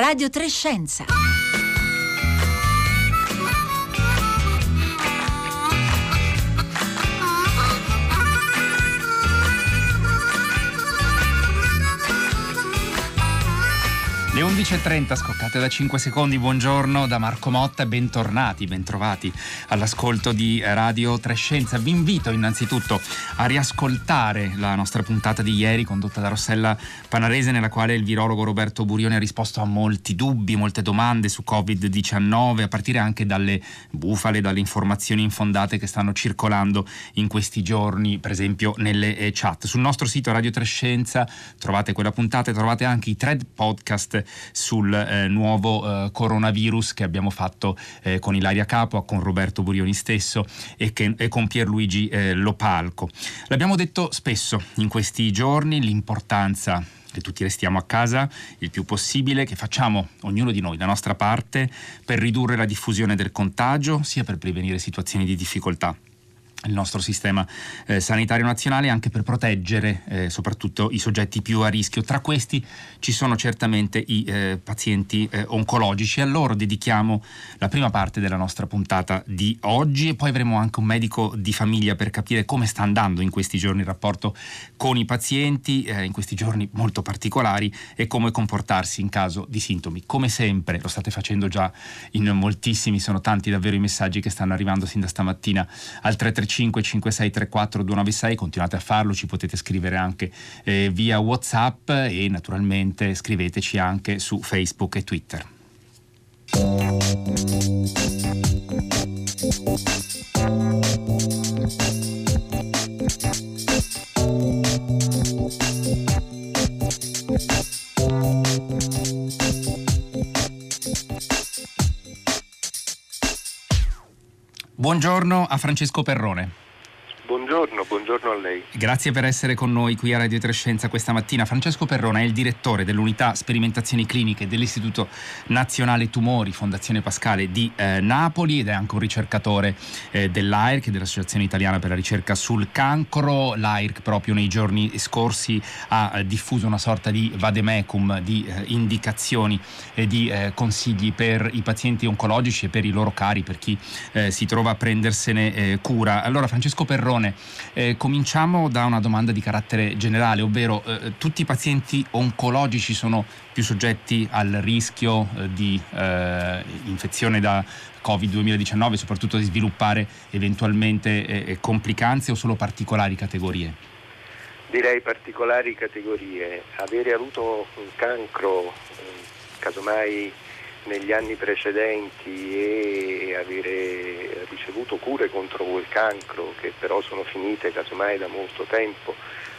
Radio Trescenza. Le 11.30 scoccate da 5 secondi, buongiorno da Marco Motta bentornati, bentrovati all'ascolto di Radio Trescenza. Vi invito innanzitutto a riascoltare la nostra puntata di ieri condotta da Rossella Panarese nella quale il virologo Roberto Burioni ha risposto a molti dubbi, molte domande su Covid-19 a partire anche dalle bufale, dalle informazioni infondate che stanno circolando in questi giorni, per esempio nelle eh, chat. Sul nostro sito Radio Trescenza trovate quella puntata e trovate anche i thread podcast sul eh, nuovo eh, coronavirus che abbiamo fatto eh, con Ilaria Capua, con Roberto Burioni stesso e, che, e con Pierluigi eh, Lopalco. L'abbiamo detto spesso in questi giorni, l'importanza che tutti restiamo a casa il più possibile, che facciamo ognuno di noi la nostra parte per ridurre la diffusione del contagio, sia per prevenire situazioni di difficoltà il nostro sistema eh, sanitario nazionale anche per proteggere eh, soprattutto i soggetti più a rischio. Tra questi ci sono certamente i eh, pazienti eh, oncologici. A loro dedichiamo la prima parte della nostra puntata di oggi e poi avremo anche un medico di famiglia per capire come sta andando in questi giorni il rapporto con i pazienti, eh, in questi giorni molto particolari e come comportarsi in caso di sintomi. Come sempre, lo state facendo già in moltissimi, sono tanti davvero i messaggi che stanno arrivando sin da stamattina al 335 335 5634 296, continuate a farlo, ci potete scrivere anche eh, via Whatsapp e naturalmente scriveteci anche su Facebook e Twitter. Buongiorno a Francesco Perrone. Lei. Grazie per essere con noi qui a Radio Trescenza questa mattina. Francesco Perrona è il direttore dell'unità sperimentazioni cliniche dell'Istituto Nazionale Tumori Fondazione Pascale di eh, Napoli ed è anche un ricercatore eh, dell'AIRC, dell'Associazione Italiana per la Ricerca sul Cancro. L'AIRC proprio nei giorni scorsi ha eh, diffuso una sorta di vademecum di eh, indicazioni e di eh, consigli per i pazienti oncologici e per i loro cari, per chi eh, si trova a prendersene cura. Allora Francesco Perrone eh, cominciamo da una domanda di carattere generale, ovvero eh, tutti i pazienti oncologici sono più soggetti al rischio eh, di eh, infezione da Covid-2019, soprattutto di sviluppare eventualmente eh, complicanze o solo particolari categorie? Direi particolari categorie. Avere avuto un cancro, eh, casomai negli anni precedenti e avere ricevuto cure contro quel cancro che però sono finite casomai da molto tempo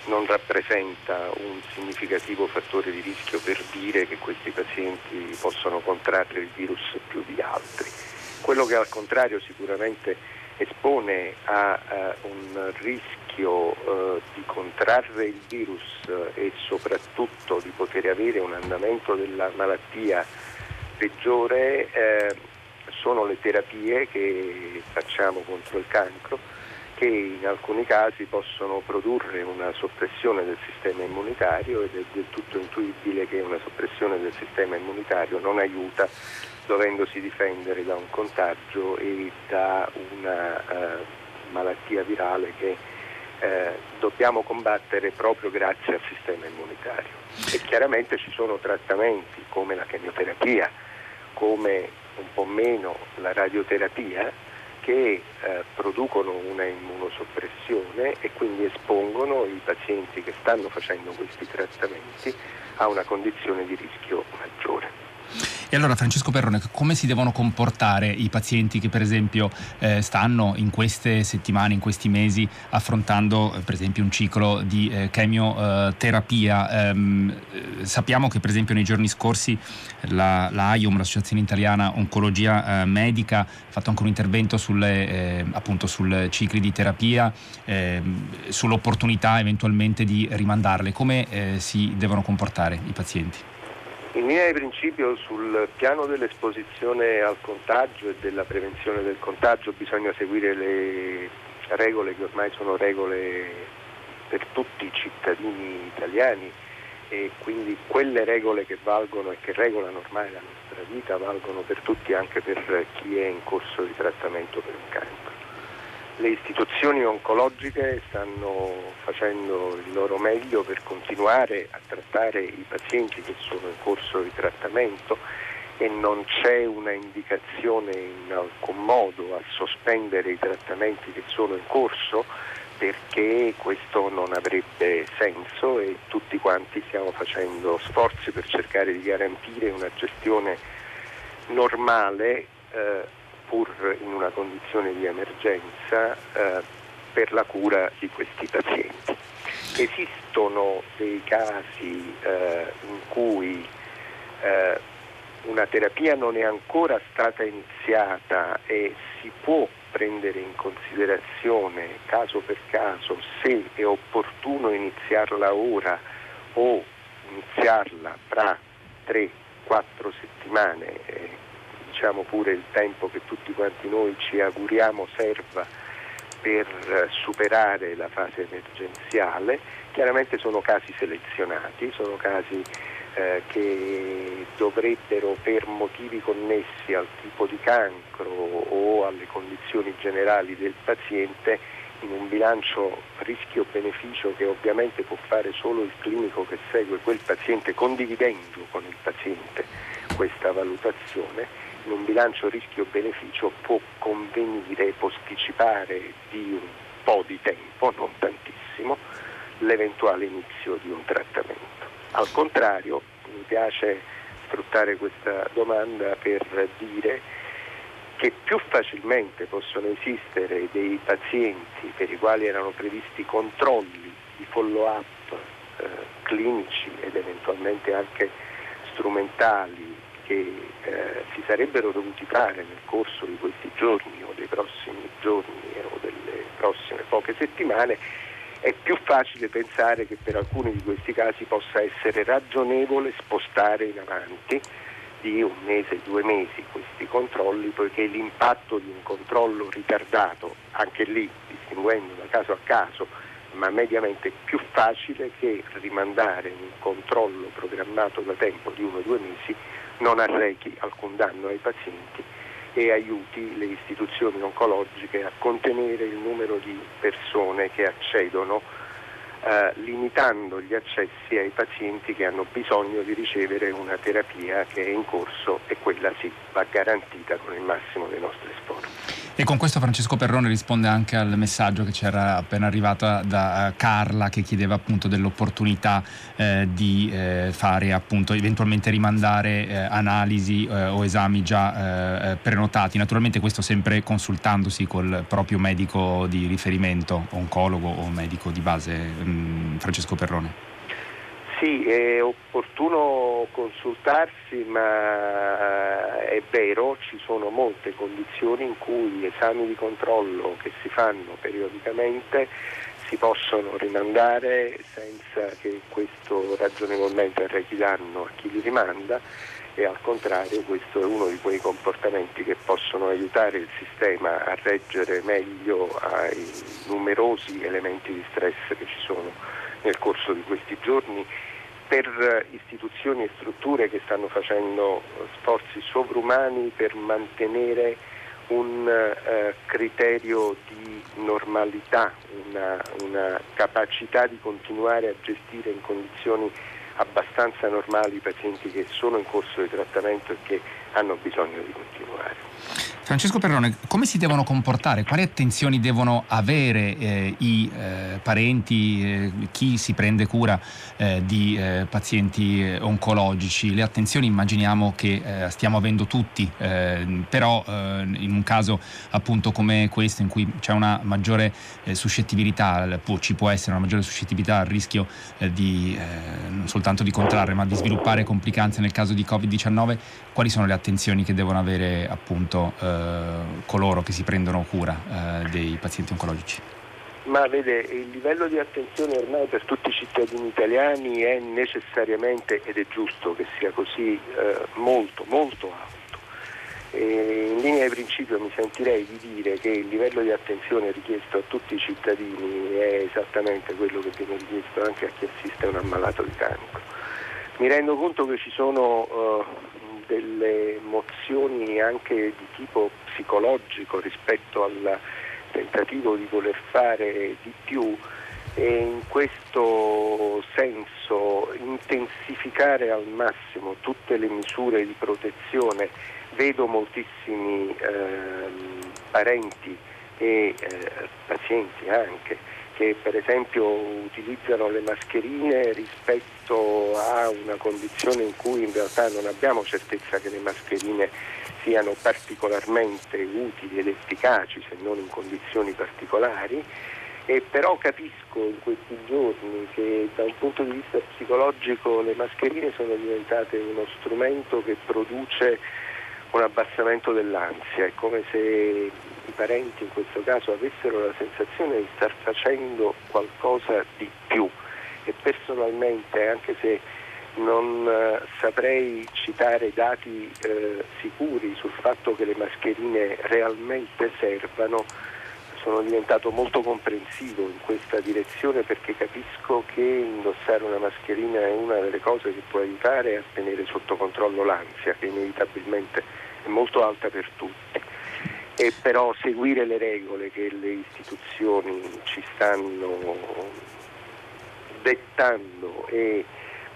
non rappresenta un significativo fattore di rischio per dire che questi pazienti possono contrarre il virus più di altri. Quello che al contrario sicuramente espone a uh, un rischio uh, di contrarre il virus uh, e soprattutto di poter avere un andamento della malattia peggiore eh, sono le terapie che facciamo contro il cancro che in alcuni casi possono produrre una soppressione del sistema immunitario ed è del tutto intuibile che una soppressione del sistema immunitario non aiuta dovendosi difendere da un contagio e da una eh, malattia virale che eh, dobbiamo combattere proprio grazie al sistema immunitario. E chiaramente ci sono trattamenti come la chemioterapia, come un po' meno la radioterapia che eh, producono una immunosoppressione e quindi espongono i pazienti che stanno facendo questi trattamenti a una condizione di rischio maggiore. E allora Francesco Perrone, come si devono comportare i pazienti che per esempio eh, stanno in queste settimane, in questi mesi affrontando eh, per esempio un ciclo di eh, chemioterapia? Ehm, eh, sappiamo che per esempio nei giorni scorsi la, la AIOM, l'Associazione Italiana Oncologia eh, Medica, ha fatto anche un intervento sulle, appunto sul cicli di terapia, ehm, sull'opportunità eventualmente di rimandarle. Come si devono comportare i pazienti? In linea di principio sul piano dell'esposizione al contagio e della prevenzione del contagio bisogna seguire le regole che ormai sono regole per tutti i cittadini italiani e quindi quelle regole che valgono e che regolano ormai la nostra vita valgono per tutti, anche per chi è in corso di trattamento per un cancro. Le istituzioni oncologiche stanno facendo il loro meglio per continuare a trattare i pazienti che sono in corso di trattamento e non c'è una indicazione in alcun modo a sospendere i trattamenti che sono in corso perché questo non avrebbe senso e tutti quanti stiamo facendo sforzi per cercare di garantire una gestione normale eh, pur in una condizione di emergenza eh, per la cura di questi pazienti. Esistono dei casi eh, in cui eh, una terapia non è ancora stata iniziata e si può prendere in considerazione caso per caso se è opportuno iniziarla ora o iniziarla tra 3-4 settimane, eh, diciamo pure il tempo che tutti quanti noi ci auguriamo serva per superare la fase emergenziale, chiaramente sono casi selezionati, sono casi eh, che dovrebbero per motivi connessi al tipo di cancro o alle condizioni generali del paziente in un bilancio rischio-beneficio che ovviamente può fare solo il clinico che segue quel paziente condividendo con il paziente questa valutazione, in un bilancio rischio-beneficio può convenire posticipare di un po' di tempo, non tantissimo, l'eventuale inizio di un trattamento. Al contrario, mi piace sfruttare questa domanda per dire che più facilmente possono esistere dei pazienti per i quali erano previsti controlli di follow-up eh, clinici ed eventualmente anche strumentali che eh, si sarebbero dovuti fare nel corso di questi giorni o dei prossimi giorni o delle prossime poche settimane è più facile pensare che per alcuni di questi casi possa essere ragionevole spostare in avanti di un mese, due mesi questi controlli, poiché l'impatto di un controllo ritardato, anche lì distinguendo da caso a caso, ma mediamente più facile che rimandare un controllo programmato da tempo di uno o due mesi non arrechi alcun danno ai pazienti e aiuti le istituzioni oncologiche a contenere il numero di persone che accedono eh, limitando gli accessi ai pazienti che hanno bisogno di ricevere una terapia che è in corso e quella sì va garantita con il massimo dei nostri sforzi. E con questo Francesco Perrone risponde anche al messaggio che c'era appena arrivato da uh, Carla che chiedeva appunto dell'opportunità eh, di eh, fare appunto eventualmente rimandare eh, analisi eh, o esami già eh, prenotati. Naturalmente questo sempre consultandosi col proprio medico di riferimento, oncologo o medico di base, mh, mm, Francesco Perrone. Sì, è opportuno consultarsi, ma è vero, ci sono molte condizioni in cui esami di controllo che si fanno periodicamente si possono rimandare senza che questo ragionevolmente arrechi danno a chi li rimanda e al contrario questo è uno di quei comportamenti che possono aiutare il sistema a reggere meglio ai numerosi elementi di stress che ci sono nel corso di questi giorni per istituzioni e strutture che stanno facendo sforzi sovrumani per mantenere un eh, criterio di normalità, una, una, capacità di continuare a gestire in condizioni abbastanza normali i pazienti che sono in corso di trattamento e che hanno bisogno di continuare. Francesco Perrone, come si devono comportare? Quali attenzioni devono avere eh, i eh, parenti, eh, chi si prende cura eh, di eh, pazienti eh, oncologici? Le attenzioni immaginiamo che stiamo avendo tutti, però in un caso appunto come questo in cui c'è una maggiore suscettibilità, può, ci può essere una maggiore suscettibilità al rischio di non soltanto di contrarre ma di sviluppare complicanze nel caso di Covid-19, quali sono le attenzioni che devono avere appunto coloro che si prendono cura eh, dei pazienti oncologici? Ma vede, il livello di attenzione ormai per tutti i cittadini italiani è necessariamente, ed è giusto che sia così, eh, molto, molto alto. E in linea di principio mi sentirei di dire che il livello di attenzione richiesto a tutti i cittadini è esattamente quello che viene richiesto anche a chi assiste a un ammalato di cancro Mi rendo conto che ci sono uh, delle mozioni anche di tipo psicologico rispetto al tentativo di voler fare di più e in questo senso intensificare al massimo tutte le misure di protezione. Vedo moltissimi eh, parenti e eh, pazienti anche che per esempio utilizzano le mascherine rispetto a una condizione in cui in realtà non abbiamo certezza che le mascherine siano particolarmente utili ed efficaci se non in condizioni particolari. E però capisco in questi giorni che da un punto di vista psicologico le mascherine sono diventate uno strumento che produce un abbassamento dell'ansia, è come se i parenti in questo caso avessero la sensazione di star facendo qualcosa di più. E personalmente anche se non eh, saprei citare dati eh, sicuri sul fatto che le mascherine realmente servano, sono diventato molto comprensivo in questa direzione perché capisco che indossare una mascherina è una delle cose che può aiutare a tenere sotto controllo l'ansia che inevitabilmente è molto alta per tutti. E però seguire le regole che le istituzioni ci stanno dettando e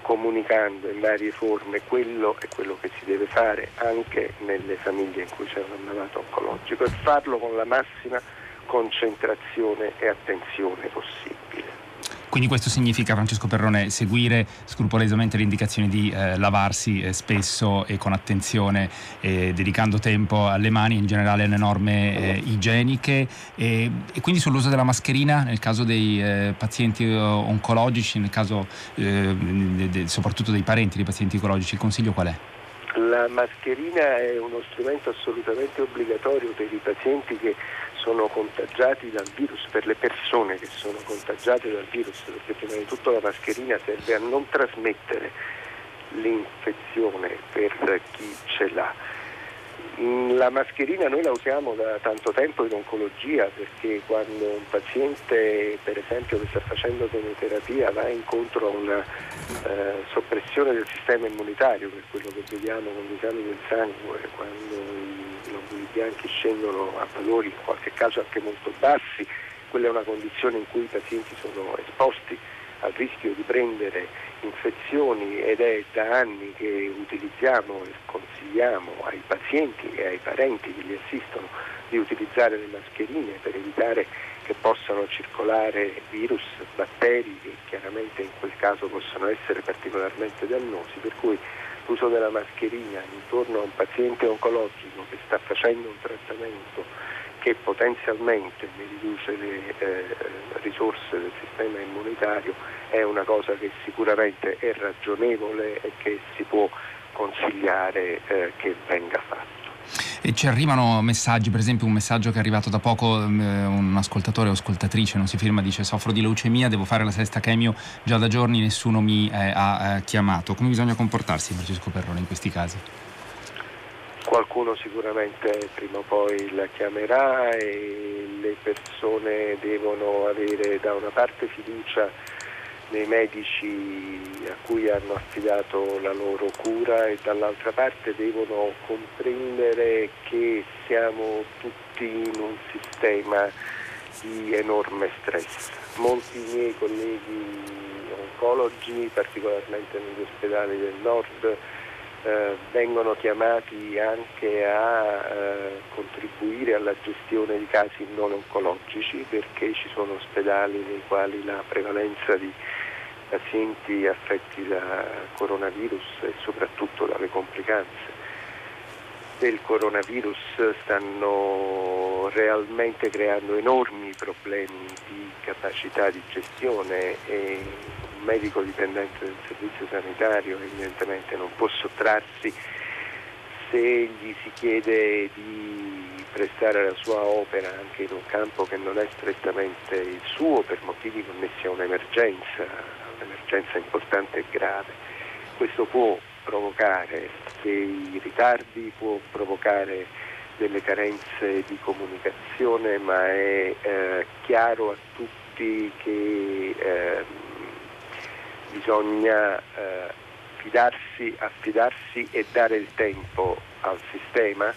comunicando in varie forme, quello è quello che si deve fare anche nelle famiglie in cui c'è un malato oncologico e farlo con la massima concentrazione e attenzione possibile. Quindi questo significa, Francesco Perrone, seguire scrupolosamente le indicazioni di eh, lavarsi eh, spesso e con attenzione, eh, dedicando tempo alle mani, in generale alle norme eh, igieniche e, e, quindi sull'uso della mascherina nel caso dei eh, pazienti eh, oncologici, nel caso de, de, soprattutto dei parenti dei pazienti oncologici, il consiglio qual è? La mascherina è uno strumento assolutamente obbligatorio per i pazienti che sono contagiati dal virus, per le persone che sono contagiate dal virus, perché prima di tutto la mascherina serve a non trasmettere l'infezione per chi ce l'ha. La mascherina noi la usiamo da tanto tempo in oncologia perché quando un paziente per esempio che sta facendo chemioterapia va incontro a una eh, soppressione del sistema immunitario, che è quello che vediamo con gli esami del sangue, quando i globuli bianchi scendono a valori in qualche caso anche molto bassi, quella è una condizione in cui i pazienti sono esposti al rischio di prendere infezioni ed è da anni che utilizziamo e consigliamo ai pazienti e ai parenti che li assistono di utilizzare le mascherine per evitare che possano circolare virus, batteri che chiaramente in quel caso possono essere particolarmente dannosi, per cui l'uso della mascherina intorno a un paziente oncologico che sta facendo un trattamento che potenzialmente ne riduce le eh, risorse del sistema immunitario è una cosa che sicuramente è ragionevole e che si può consigliare eh, che venga fatto. E ci arrivano messaggi, per esempio un messaggio che è arrivato da poco, eh, un ascoltatore o ascoltatrice, non si firma, dice soffro di leucemia, devo fare la sesta chemio già da giorni, nessuno mi eh, ha eh, chiamato. Come bisogna comportarsi Francesco Perrone in questi casi? Qualcuno sicuramente prima o poi la chiamerà e le persone devono avere da una parte fiducia nei medici a cui hanno affidato la loro cura e dall'altra parte devono comprendere che siamo tutti in un sistema di enorme stress. Molti miei colleghi oncologi, particolarmente negli ospedali del nord, eh, vengono chiamati anche a eh, contribuire alla gestione di casi non oncologici perché ci sono ospedali nei quali la prevalenza di pazienti affetti da coronavirus e soprattutto dalle complicanze del coronavirus stanno realmente creando enormi problemi di capacità di gestione e medico dipendente del servizio sanitario evidentemente non può sottrarsi se gli si chiede di prestare la sua opera anche in un campo che non è strettamente il suo per motivi connessi a un'emergenza, un'emergenza importante e grave. Questo può provocare dei ritardi, può provocare delle carenze di comunicazione, ma è eh, chiaro a tutti che eh, bisogna eh, fidarsi, affidarsi e dare il tempo al sistema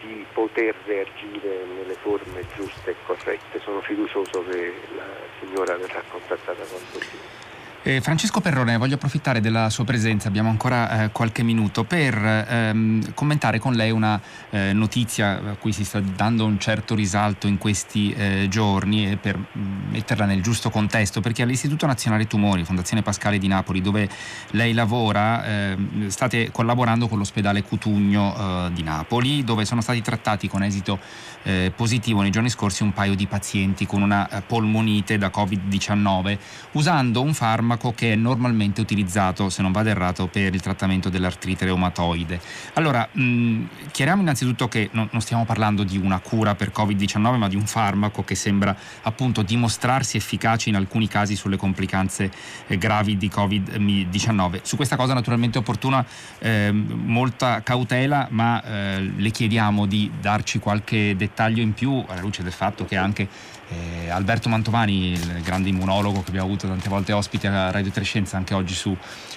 di poter reagire nelle forme giuste e corrette. Sono fiducioso che la signora verrà contattata quanto prima. Eh, Francesco Perrone, voglio approfittare della sua presenza, abbiamo ancora eh, qualche minuto, per ehm, commentare con lei una eh, notizia a cui si sta dando un certo risalto in questi eh, giorni e per mm, metterla nel giusto contesto, perché all'Istituto Nazionale Tumori, Fondazione Pascale di Napoli, dove lei lavora, ehm, state collaborando con l'ospedale Cutugno eh, di Napoli, dove sono stati trattati con esito eh, positivo nei giorni scorsi un paio di pazienti con una polmonite da Covid-19, usando un farmaco farmaco che è normalmente utilizzato, se non vado errato, per il trattamento dell'artrite reumatoide. Allora, mh, chiariamo innanzitutto che no, non stiamo parlando di una cura per Covid-19, ma di un farmaco che sembra appunto dimostrarsi efficace in alcuni casi sulle complicanze eh, gravi di Covid-19. Su questa cosa naturalmente è opportuna eh, molta cautela, ma eh, le chiediamo di darci qualche dettaglio in più alla luce del fatto che anche eh, Alberto Mantovani, il grande immunologo che abbiamo avuto tante volte ospite a Radio Trescenza, anche oggi su,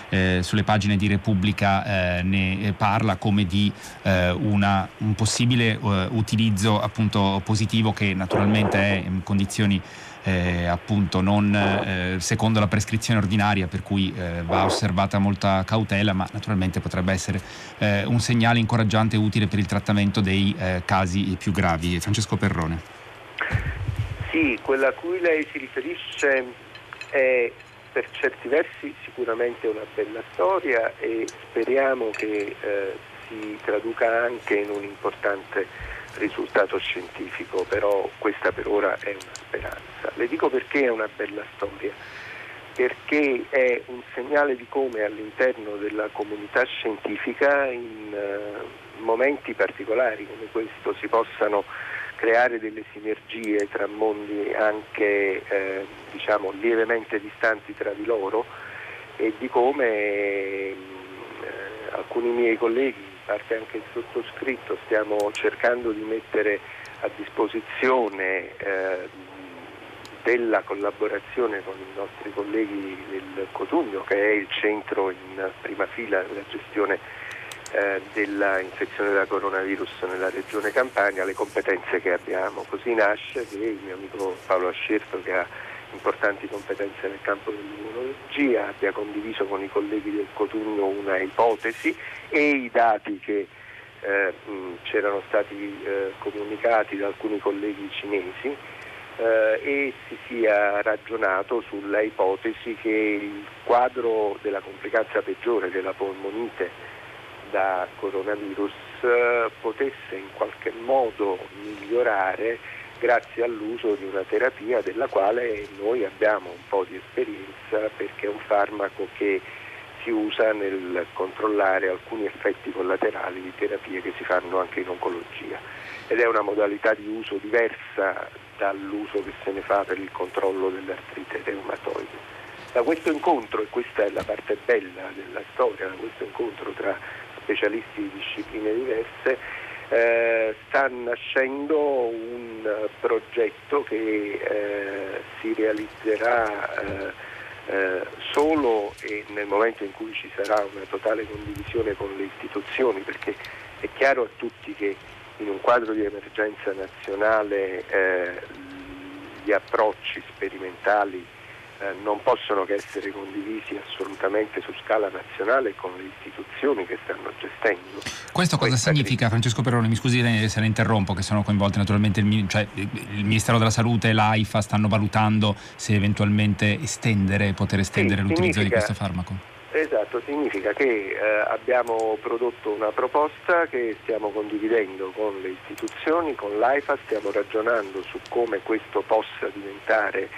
eh, sulle pagine di Repubblica eh, ne parla come di eh, una, un possibile eh, utilizzo appunto positivo che naturalmente è in condizioni eh, appunto non eh, secondo la prescrizione ordinaria per cui eh, va osservata molta cautela ma naturalmente potrebbe essere un segnale incoraggiante e utile per il trattamento dei casi più gravi. Francesco Perrone. Sì, quella a cui lei si riferisce è per certi versi sicuramente una bella storia e speriamo che eh, si traduca anche in un importante risultato scientifico, però questa per ora è una speranza. Le dico perché è una bella storia, perché è un segnale di come all'interno della comunità scientifica in uh, momenti particolari come questo si possano creare delle sinergie tra mondi anche eh, diciamo, lievemente distanti tra di loro e di come eh, alcuni miei colleghi, in parte anche il sottoscritto, stiamo cercando di mettere a disposizione eh, della collaborazione con i nostri colleghi del Cotugno, che è il centro in prima fila della gestione eh, dell'infezione da coronavirus nella regione Campania, le competenze che abbiamo. Così nasce che il mio amico Paolo Ascerto, che ha importanti competenze nel campo dell'immunologia, abbia condiviso con i colleghi del Cotugno una ipotesi e i dati che eh, c'erano stati eh, comunicati da alcuni colleghi cinesi eh, e si sia ragionato sulla ipotesi che il quadro della complicanza peggiore della polmonite da coronavirus eh, potesse in qualche modo migliorare grazie all'uso di una terapia della quale noi abbiamo un po' di esperienza perché è un farmaco che si usa nel controllare alcuni effetti collaterali di terapie che si fanno anche in oncologia ed è una modalità di uso diversa dall'uso che se ne fa per il controllo dell'artrite reumatoide. Da questo incontro, e questa è la parte bella della storia, da questo incontro tra specialisti di discipline diverse, eh, sta nascendo un progetto che eh, si realizzerà eh, eh, solo nel momento in cui ci sarà una totale condivisione con le istituzioni, perché è chiaro a tutti che in un quadro di emergenza nazionale eh, gli approcci sperimentali eh, non possono che essere condivisi assolutamente su scala nazionale con le istituzioni che stanno gestendo. Questo cosa significa, Francesco Perrone? Mi scusi se la interrompo, che sono coinvolti naturalmente il, cioè, il Ministero della Salute e l'AIFA stanno valutando se eventualmente estendere, poter estendere sì, l'utilizzo di questo farmaco. Esatto, significa che eh, abbiamo prodotto una proposta che stiamo condividendo con le istituzioni, con l'AIFA, stiamo ragionando su come questo possa diventare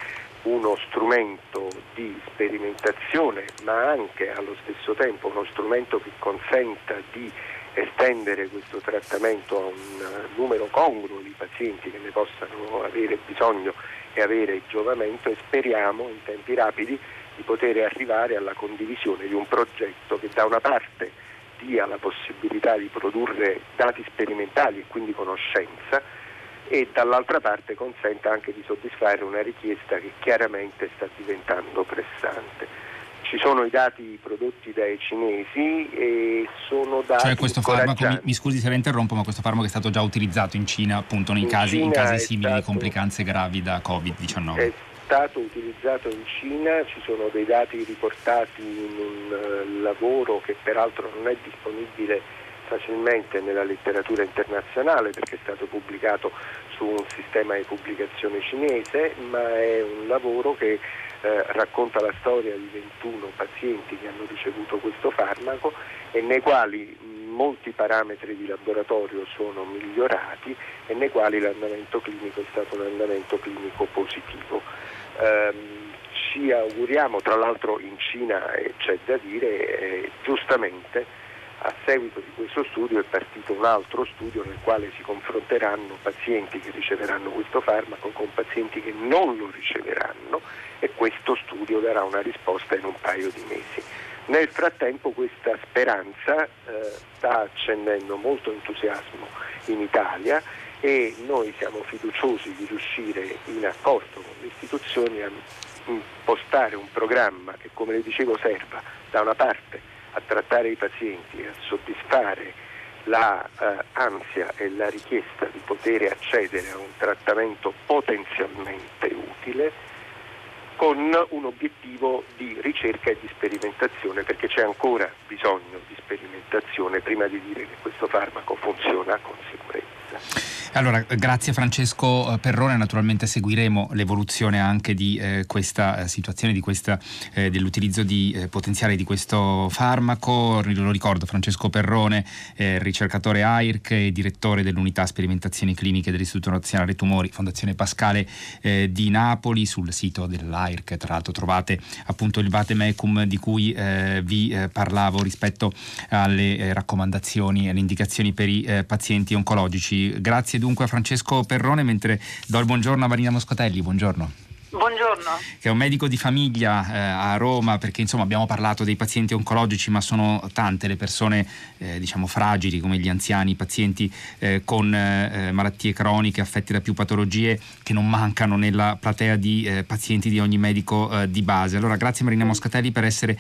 uno strumento di sperimentazione ma anche allo stesso tempo uno strumento che consenta di estendere questo trattamento a un numero congruo di pazienti che ne possano avere bisogno e avere giovamento e speriamo in tempi rapidi di poter arrivare alla condivisione di un progetto che da una parte dia la possibilità di produrre dati sperimentali e quindi conoscenza e dall'altra parte consenta anche di soddisfare una richiesta che chiaramente sta diventando pressante. ci sono i dati prodotti dai cinesi e sono dati Cioè questo farmaco, mi, mi, scusi se la interrompo, ma questo farmaco è stato già utilizzato in Cina appunto in, casi, in casi simili stato, di complicanze gravi da Covid-19. È stato utilizzato in Cina, ci sono dei dati riportati in un uh, lavoro che peraltro non è disponibile facilmente nella letteratura internazionale perché è stato pubblicato su un sistema di pubblicazione cinese, ma è un lavoro che eh, racconta la storia di 21 pazienti che hanno ricevuto questo farmaco e nei quali molti parametri di laboratorio sono migliorati e nei quali l'andamento clinico è stato un andamento clinico positivo. Eh, ci auguriamo, tra l'altro in Cina eh, c'è da dire, eh, giustamente, a seguito di questo studio è partito un altro studio nel quale si confronteranno pazienti che riceveranno questo farmaco con pazienti che non lo riceveranno e questo studio darà una risposta in un paio di mesi. Nel frattempo questa speranza eh, sta accendendo molto entusiasmo in Italia e noi siamo fiduciosi di riuscire in accordo con le istituzioni a impostare un programma che come le dicevo serva da una parte a trattare i pazienti, a soddisfare l'ansia eh, e la richiesta di poter accedere a un trattamento potenzialmente utile con un obiettivo di ricerca e di sperimentazione perché c'è ancora bisogno di sperimentazione prima di dire che questo farmaco funziona con sicurezza. Allora, grazie Francesco eh, Perrone, naturalmente seguiremo l'evoluzione anche di eh, questa eh, situazione, di questa, eh, dell'utilizzo di, eh, potenziale di questo farmaco. Lo ricordo, Francesco Perrone, eh, ricercatore AIRC e direttore dell'unità sperimentazioni cliniche dell'Istituto Nazionale Tumori, Fondazione Pascale di Napoli. Sul sito dell'AIRC, tra l'altro, trovate appunto il Vatemecum di cui vi parlavo rispetto alle raccomandazioni e alle indicazioni per i pazienti oncologici. Grazie dunque a Francesco Perrone, mentre do il buongiorno a Marina Moscotelli. Buongiorno. Buongiorno. Che è un medico di famiglia eh, a Roma, perché insomma abbiamo parlato dei pazienti oncologici, ma sono tante le persone eh, diciamo fragili come gli anziani, i pazienti eh, con eh, malattie croniche affetti da più patologie che non mancano nella platea di eh, pazienti di ogni medico eh, di base. Allora grazie Marina Moscatelli per essere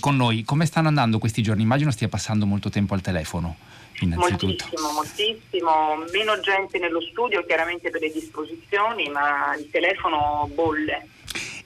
con noi. Come stanno andando questi giorni? Immagino stia passando molto tempo al telefono. Moltissimo, moltissimo, meno gente nello studio chiaramente per le disposizioni, ma il telefono bolle.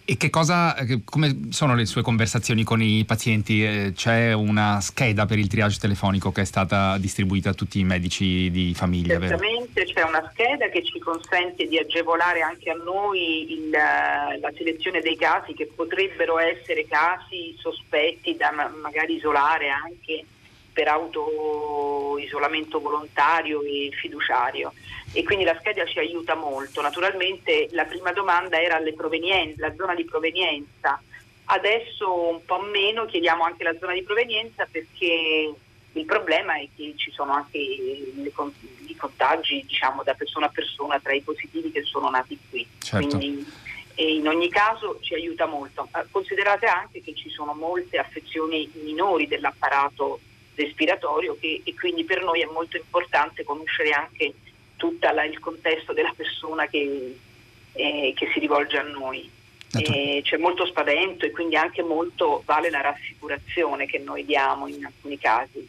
E che cosa, come sono le sue conversazioni con i pazienti? Eh, c'è una scheda per il triage telefonico che è stata distribuita a tutti i medici di famiglia, Certamente c'è una scheda che ci consente di agevolare anche a noi il, la selezione dei casi che potrebbero essere casi sospetti da magari isolare anche per auto-isolamento volontario e fiduciario e quindi la scheda ci aiuta molto. Naturalmente la prima domanda era la zona di provenienza, adesso un po' meno chiediamo anche la zona di provenienza perché il problema è che ci sono anche i contagi diciamo, da persona a persona tra i positivi che sono nati qui. Certo. Quindi, in ogni caso ci aiuta molto. Considerate anche che ci sono molte affezioni minori dell'apparato respiratorio che, e quindi per noi è molto importante conoscere anche tutto il contesto della persona che, eh, che si rivolge a noi. E c'è molto spavento e quindi anche molto vale la rassicurazione che noi diamo in alcuni casi.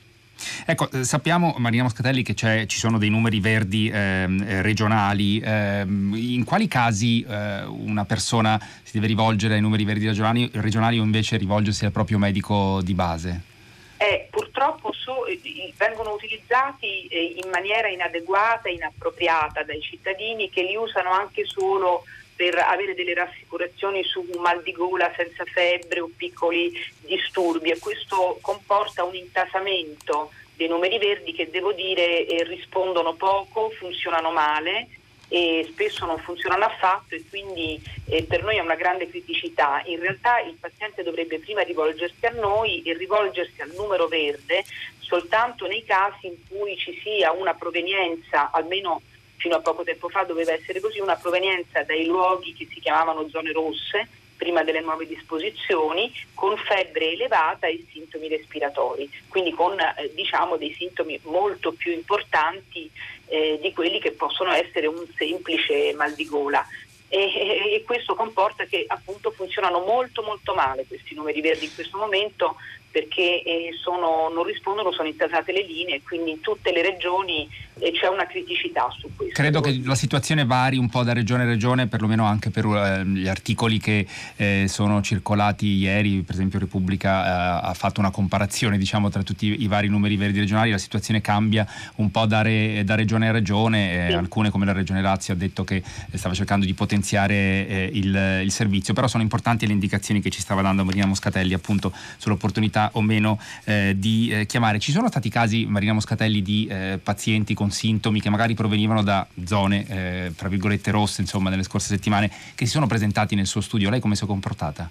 Ecco, eh, sappiamo Marina Moscatelli che ci sono dei numeri verdi ehm, eh, regionali, eh, in quali casi eh, una persona si deve rivolgere ai numeri verdi regionali, regionali o invece rivolgersi al proprio medico di base? eh, purtroppo so, eh, vengono utilizzati eh, in maniera inadeguata e inappropriata dai cittadini che li usano anche solo per avere delle rassicurazioni su mal di gola senza febbre o piccoli disturbi. E questo comporta un intasamento dei numeri verdi che devo dire eh, rispondono poco, funzionano male e spesso non funzionano affatto e quindi eh, per noi è una grande criticità. In realtà il paziente dovrebbe prima rivolgersi a noi e rivolgersi al numero verde soltanto nei casi in cui ci sia una provenienza, almeno fino a poco tempo fa doveva essere così, una provenienza dai luoghi che si chiamavano zone rosse prima delle nuove disposizioni, con febbre elevata e sintomi respiratori, quindi con eh, diciamo dei sintomi molto più importanti eh, di quelli che possono essere un semplice mal di gola. e, e, questo comporta che appunto funzionano molto molto male questi numeri verdi in questo momento perché eh, sono, non rispondono, sono intasate le linee, quindi in tutte le regioni eh, c'è una criticità su questo. Credo che la situazione vari un po' da regione a regione, perlomeno anche per eh, gli articoli che eh, sono circolati ieri, per esempio Repubblica eh, ha fatto una comparazione diciamo, tra tutti i, i vari numeri verdi regionali, la situazione cambia un po' da, re, da regione a regione, eh, sì. alcune come la regione Lazio ha detto che stava cercando di potenziare il, il servizio, però sono importanti le indicazioni che ci stava dando Marina Moscatelli appunto sull'opportunità o meno eh, di eh, chiamare. Ci sono stati casi, Marina Moscatelli, di eh, pazienti con sintomi che magari provenivano da zone, eh, tra virgolette, rosse, insomma, nelle scorse settimane, che si sono presentati nel suo studio. Lei come si è comportata?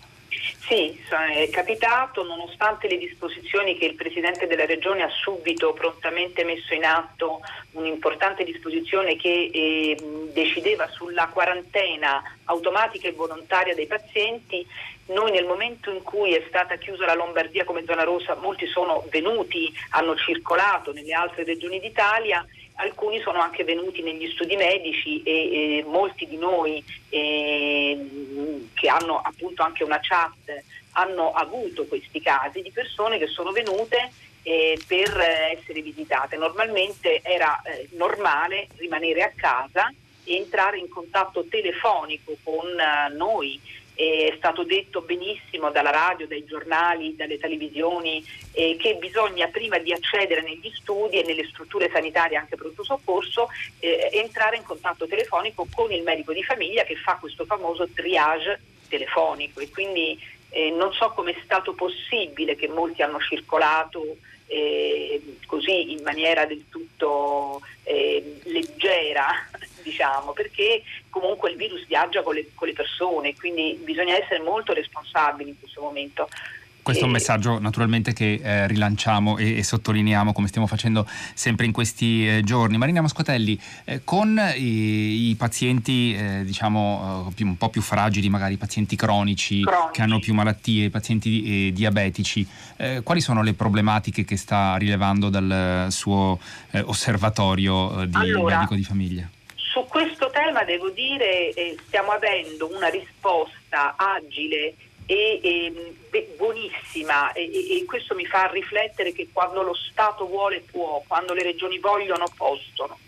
Sì, è capitato, nonostante le disposizioni che il Presidente della Regione ha subito prontamente messo in atto, un'importante disposizione che eh, decideva sulla quarantena automatica e volontaria dei pazienti, noi nel momento in cui è stata chiusa la Lombardia come zona rossa, molti sono venuti, hanno circolato nelle altre regioni d'Italia alcuni sono anche venuti negli studi medici e, e molti di noi eh, che hanno appunto anche una chat hanno avuto questi casi di persone che sono venute eh, per essere visitate. Normalmente era eh, normale rimanere a casa e entrare in contatto telefonico con eh, noi è stato detto benissimo dalla radio, dai giornali, dalle televisioni eh, che bisogna prima di accedere negli studi e nelle strutture sanitarie anche pronto soccorso eh, entrare in contatto telefonico con il medico di famiglia che fa questo famoso triage telefonico. E quindi eh, non so come è stato possibile che molti hanno circolato eh, così in maniera del tutto eh, leggera diciamo, perché comunque il virus viaggia con le, con le persone, quindi bisogna essere molto responsabili in questo momento. Questo è un messaggio naturalmente che eh, rilanciamo e, e, sottolineiamo come stiamo facendo sempre in questi eh, giorni. Marina Moscotelli, eh, con i, i pazienti eh, diciamo più, un po' più fragili, magari i pazienti cronici, cronici, che hanno più malattie, i pazienti eh, diabetici, eh, quali sono le problematiche che sta rilevando dal suo osservatorio di allora, medico di famiglia? Tema devo dire eh, stiamo avendo una risposta agile e, e buonissima e, e, questo mi fa riflettere che quando lo Stato vuole può, quando le regioni vogliono possono.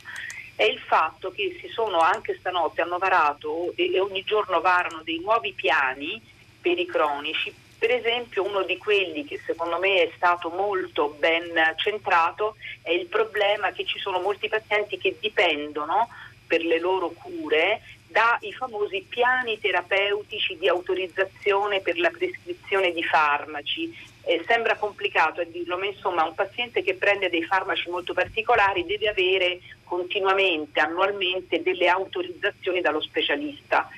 È il fatto che si sono anche stanotte hanno varato e, e ogni giorno varano dei nuovi piani per i cronici. Per esempio uno di quelli che secondo me è stato molto ben centrato è il problema che ci sono molti pazienti che dipendono per le loro cure dai famosi piani terapeutici di autorizzazione per la prescrizione di farmaci. Eh, sembra complicato a dirlo, ma insomma un paziente che prende dei farmaci molto particolari deve avere continuamente, annualmente, delle autorizzazioni dallo specialista.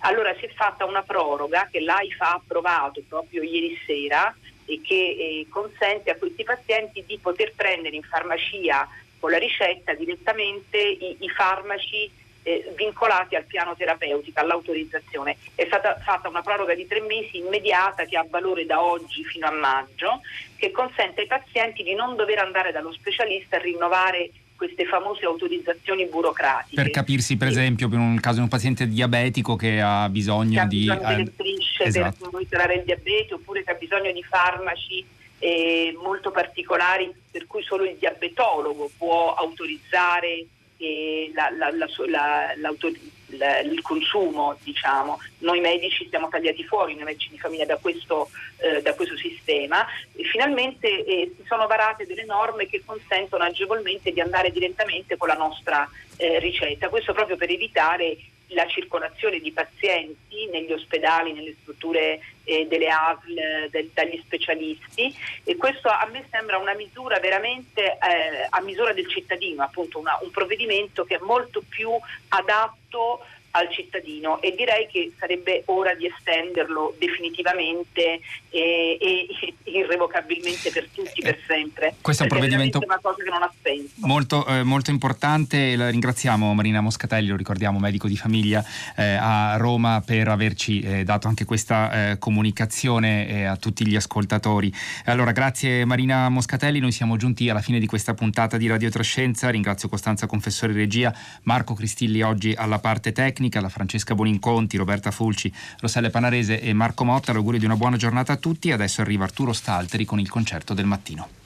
Allora si è fatta una proroga che l'AIFA ha approvato proprio ieri sera e che eh, consente a questi pazienti di poter prendere in farmacia con la ricetta direttamente i, i farmaci eh, vincolati al piano terapeutico, all'autorizzazione. È stata fatta una proroga di tre mesi immediata che ha valore da oggi fino a maggio, che consente ai pazienti di non dover andare dallo specialista a rinnovare queste famose autorizzazioni burocratiche. Per capirsi, per esempio, per un caso di un paziente diabetico che ha bisogno che ha di... Bisogno delle strisce esatto. per monitorare il diabete oppure che ha bisogno di farmaci eh, molto particolari per cui solo il diabetologo può autorizzare eh, la, la, la, il consumo, diciamo. Noi medici siamo tagliati fuori, noi medici di famiglia, da questo, eh, da questo sistema. E finalmente eh, si sono varate delle norme che consentono agevolmente di andare direttamente con la nostra eh, ricetta, questo proprio per evitare la circolazione di pazienti negli ospedali, nelle strutture eh, delle ASL, del, dagli specialisti. E questo a me sembra una misura veramente eh, a misura del cittadino, appunto una, un provvedimento che è molto più adatto al cittadino e direi che sarebbe ora di estenderlo definitivamente e, e irrevocabilmente per tutti, per sempre. Questo è un provvedimento è. Molto, eh, molto importante, la ringraziamo Marina Moscatelli, lo ricordiamo, medico di famiglia eh, a Roma per averci eh, dato anche questa eh, comunicazione eh, a tutti gli ascoltatori. Allora, grazie Marina Moscatelli, noi siamo giunti alla fine di questa puntata di Radio Trascenza, ringrazio Costanza Confessore Regia, Marco Cristilli oggi alla parte tecnica tecnica, la Francesca Boninconti, Roberta Fulci, Rosselle Panarese e Marco Motta. L'augurio di una buona giornata a tutti. Adesso arriva Arturo Stalteri con il concerto del mattino.